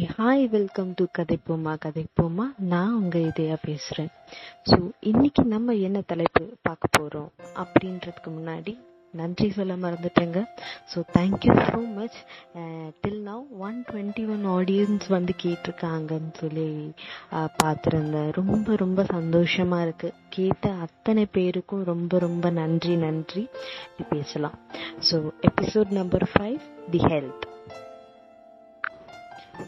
Hi welcome to கதைப்போமா கதைப்போமா நான் உங்க இதயா பேசுறேன். ஸோ இன்னைக்கு நம்ம என்ன தலைப்பு பார்க்க போறோம் அப்படின்றதுக்கு முன்னாடி நன்றி சொல்ல மறந்துட்டேங்க. So thank you so much till now one twenty one audience வந்து கேட்டிருக்காங்கன்னு சொல்லி uh, பார்த்துருந்தேன். ரொம்ப ரொம்ப சந்தோஷமா இருக்கு. கேட்ட அத்தனை பேருக்கும் ரொம்ப ரொம்ப நன்றி நன்றி. பேசலாம். So episode number five the health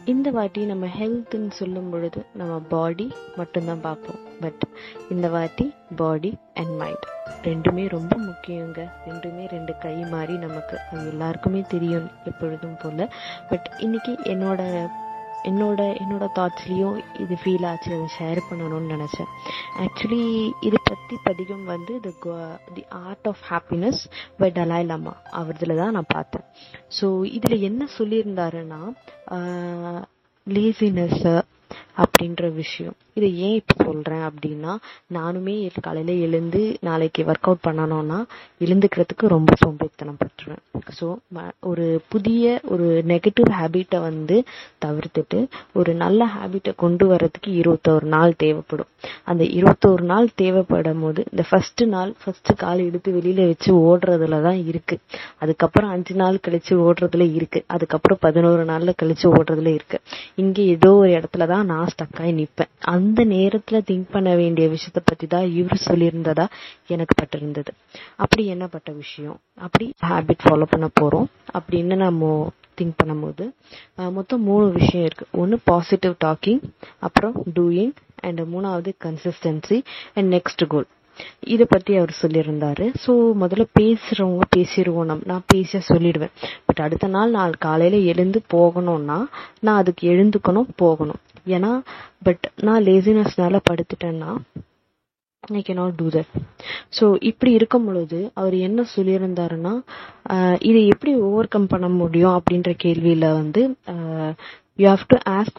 இந்த வாட்டி நம்ம ஹெல்த்துன்னு சொல்லும் பொழுது நம்ம பாடி மட்டும்தான் பார்ப்போம். பட் இந்த வாட்டி பாடி அண்ட் மைண்ட் ரெண்டுமே ரொம்ப முக்கியங்க. ரெண்டுமே ரெண்டு கை மாதிரி நமக்கு அது எல்லாருக்குமே தெரியும் எப்பொழுதும் போல். பட் இன்னைக்கு என்னோட என்னோட என்னோட தாட்ஸ்லேயும் இது ஃபீல் ஆச்சு. அதை ஷேர் பண்ணணும்னு நினச்சேன். ஆக்சுவலி இது பற்றி பதிகம் வந்து the the art of happiness by Dalai Lama அவர்தில் தான் நான் பார்த்தேன். ஸோ இதில் என்ன சொல்லியிருந்தாருன்னா லேசினஸ்ஸு அப்படின்ற விஷயம். இதை ஏன் இப்போ சொல்கிறேன் அப்படின்னா நானுமே காலையில் எழுந்து நாளைக்கு ஒர்க் அவுட் பண்ணணும்னா எழுந்துக்கிறதுக்கு ரொம்ப சோம்பேறித்தனம் பட்டுருவேன் ஸோ ஒரு புதிய ஒரு நெகட்டிவ் ஹேபிட்டை வந்து தவிர்த்துட்டு ஒரு நல்ல ஹேபிட்டை கொண்டு வரதுக்கு இருபத்தோரு நாள் தேவைப்படும். அந்த இருபத்தோரு நாள் தேவைப்படும் போது இந்த ஃபர்ஸ்ட் நாள் ஃபர்ஸ்ட் கால் எடுத்து வெளியில வச்சு ஓடுறதுல தான் இருக்கு. அதுக்கப்புறம் அஞ்சு நாள் கழிச்சு ஓடுறதுல இருக்கு. அதுக்கப்புறம் பதினோரு நாள்ல கழிச்சு ஓடுறதுல இருக்கு. இங்க ஏதோ ஒரு இடத்துல தான் நான் ஸ்டக் ஆகி அந்த நேரத்துல திங்க் பண்ண வேண்டிய விஷயத்த பத்தி தான் இவர் சொல்லியிருந்ததா எனக்கு பட்டிருந்தது. அப்படி என்னப்பட்ட விஷயம்? அப்படி ஹேபிட் ஃபாலோ பண்ண போகிறோம் அப்படின்னு நம்ம திங்க் பண்ணும்போது மொத்தம் மூணு விஷயம் இருக்கு. ஒன்று பாசிட்டிவ் டாக்கிங் அப்புறம் டூயிங் அண்ட் மூணாவது கன்சிஸ்டன்சி அண்ட் நெக்ஸ்ட் கோல் இதை பற்றி அவர் சொல்லியிருந்தாரு. ஸோ முதல்ல பேசுறவங்க பேசிடுவோம் நம். நான் பேச சொல்லிடுவேன். பட் அடுத்த நாள் நான் காலையில எழுந்து போகணும்னா நான் அதுக்கு எழுந்துக்கணும் போகணும். ஏன்னா பட் நான் லேசினஸ்னால படுத்துட்டேன்னா I cannot do that so இப்படி இருக்கும் பொழுது அவர் என்ன சொல்லியிருந்தாருன்னா இதை எப்படி ஓவர் கம் பண்ண முடியும்? அப்படின்ற கேள்வியில வந்து you have to ask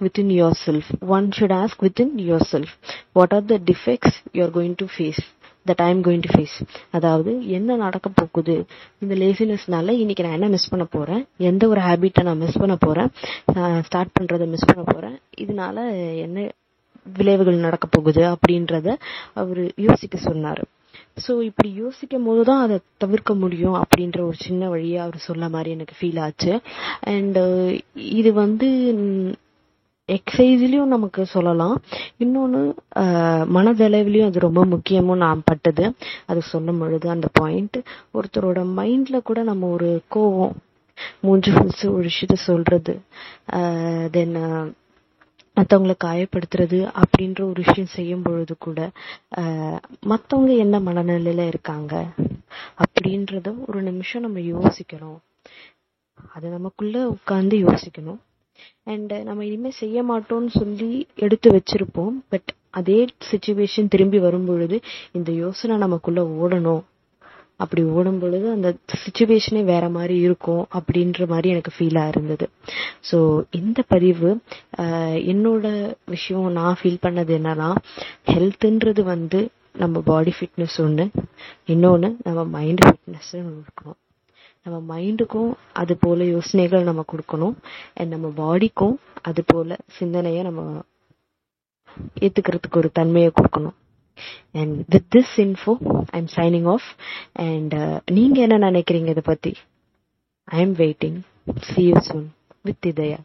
self one should ask with in yourself. Self what are the defects you are going to face the time going to face அதாவது என்ன நடக்க போகுது? இந்த லேசினஸ்னால இன்னைக்கு நான் என்ன மிஸ் பண்ண போறேன்? எந்த ஒரு ஹேபிட்டை நான் மிஸ் பண்ண போறேன்? ஸ்டார்ட் பண்றதை மிஸ் பண்ண போறேன்? இதனால என்ன விளைவுகள் நடக்க போகுது அப்படின்றத அவர் யோசிக்க சொன்னார். ஸோ இப்படி யோசிக்கும் போது தான் அதை தவிர்க்க முடியும் அப்படின்ற ஒரு சின்ன வழியை அவர் சொன்ன மாதிரி எனக்கு ஃபீல் ஆச்சு. அண்ட் இது வந்து எக்ஸசைஸ்லயும் நமக்கு சொல்லலாம். இன்னொன்று மனதளவுலயும் அது ரொம்ப முக்கியமும் நான் பட்டது. அது சொல்லும் பொழுது அந்த பாயிண்ட் ஒருத்தரோட மைண்ட்ல கூட நம்ம ஒரு கோவம் மூன்று வச்சு ஒரு விஷயத்த சொல்றது தென் மற்றவங்களை காயப்படுத்துறது அப்படின்ற ஒரு விஷயம் செய்யும் பொழுது கூட மற்றவங்க என்ன மனநிலையில இருக்காங்க அப்படின்றத ஒரு நிமிஷம் நம்ம யோசிக்கணும். அது நமக்குள்ள உட்கார்ந்து யோசிக்கணும். அண்ட் நம்ம இனிமே செய்ய மாட்டோம்னு சொல்லி எடுத்து வச்சிருப்போம். பட் அதே சுச்சுவேஷன் திரும்பி வரும் பொழுது இந்த யோசனை நமக்குள்ள ஓடணும். அப்படி ஓடும் பொழுது அந்த சுச்சுவேஷனே வேற மாதிரி இருக்கும் அப்படின்ற மாதிரி எனக்கு ஃபீலா இருந்தது. ஸோ இந்த பதிவு என்னோட விஷயம் நான் ஃபீல் பண்ணது என்னன்னா ஹெல்த்ன்றது வந்து நம்ம பாடி ஃபிட்னஸ் ஒன்று இன்னொன்று நம்ம மைண்ட் ஃபிட்னஸ் இருக்கணும் நம்ம மைண்டுக்கும் அது போல யோசனைகள் நம்ம கொடுக்கணும். அண்ட் நம்ம பாடிக்கும் அது போல சிந்தனையை நம்ம ஏத்துக்கிறதுக்கு ஒரு தன்மையை கொடுக்கணும். And with this info I am signing off and நீங்க என்ன நினைக்கிறீங்க இதை பத்தி? I am waiting see you soon with Idhaya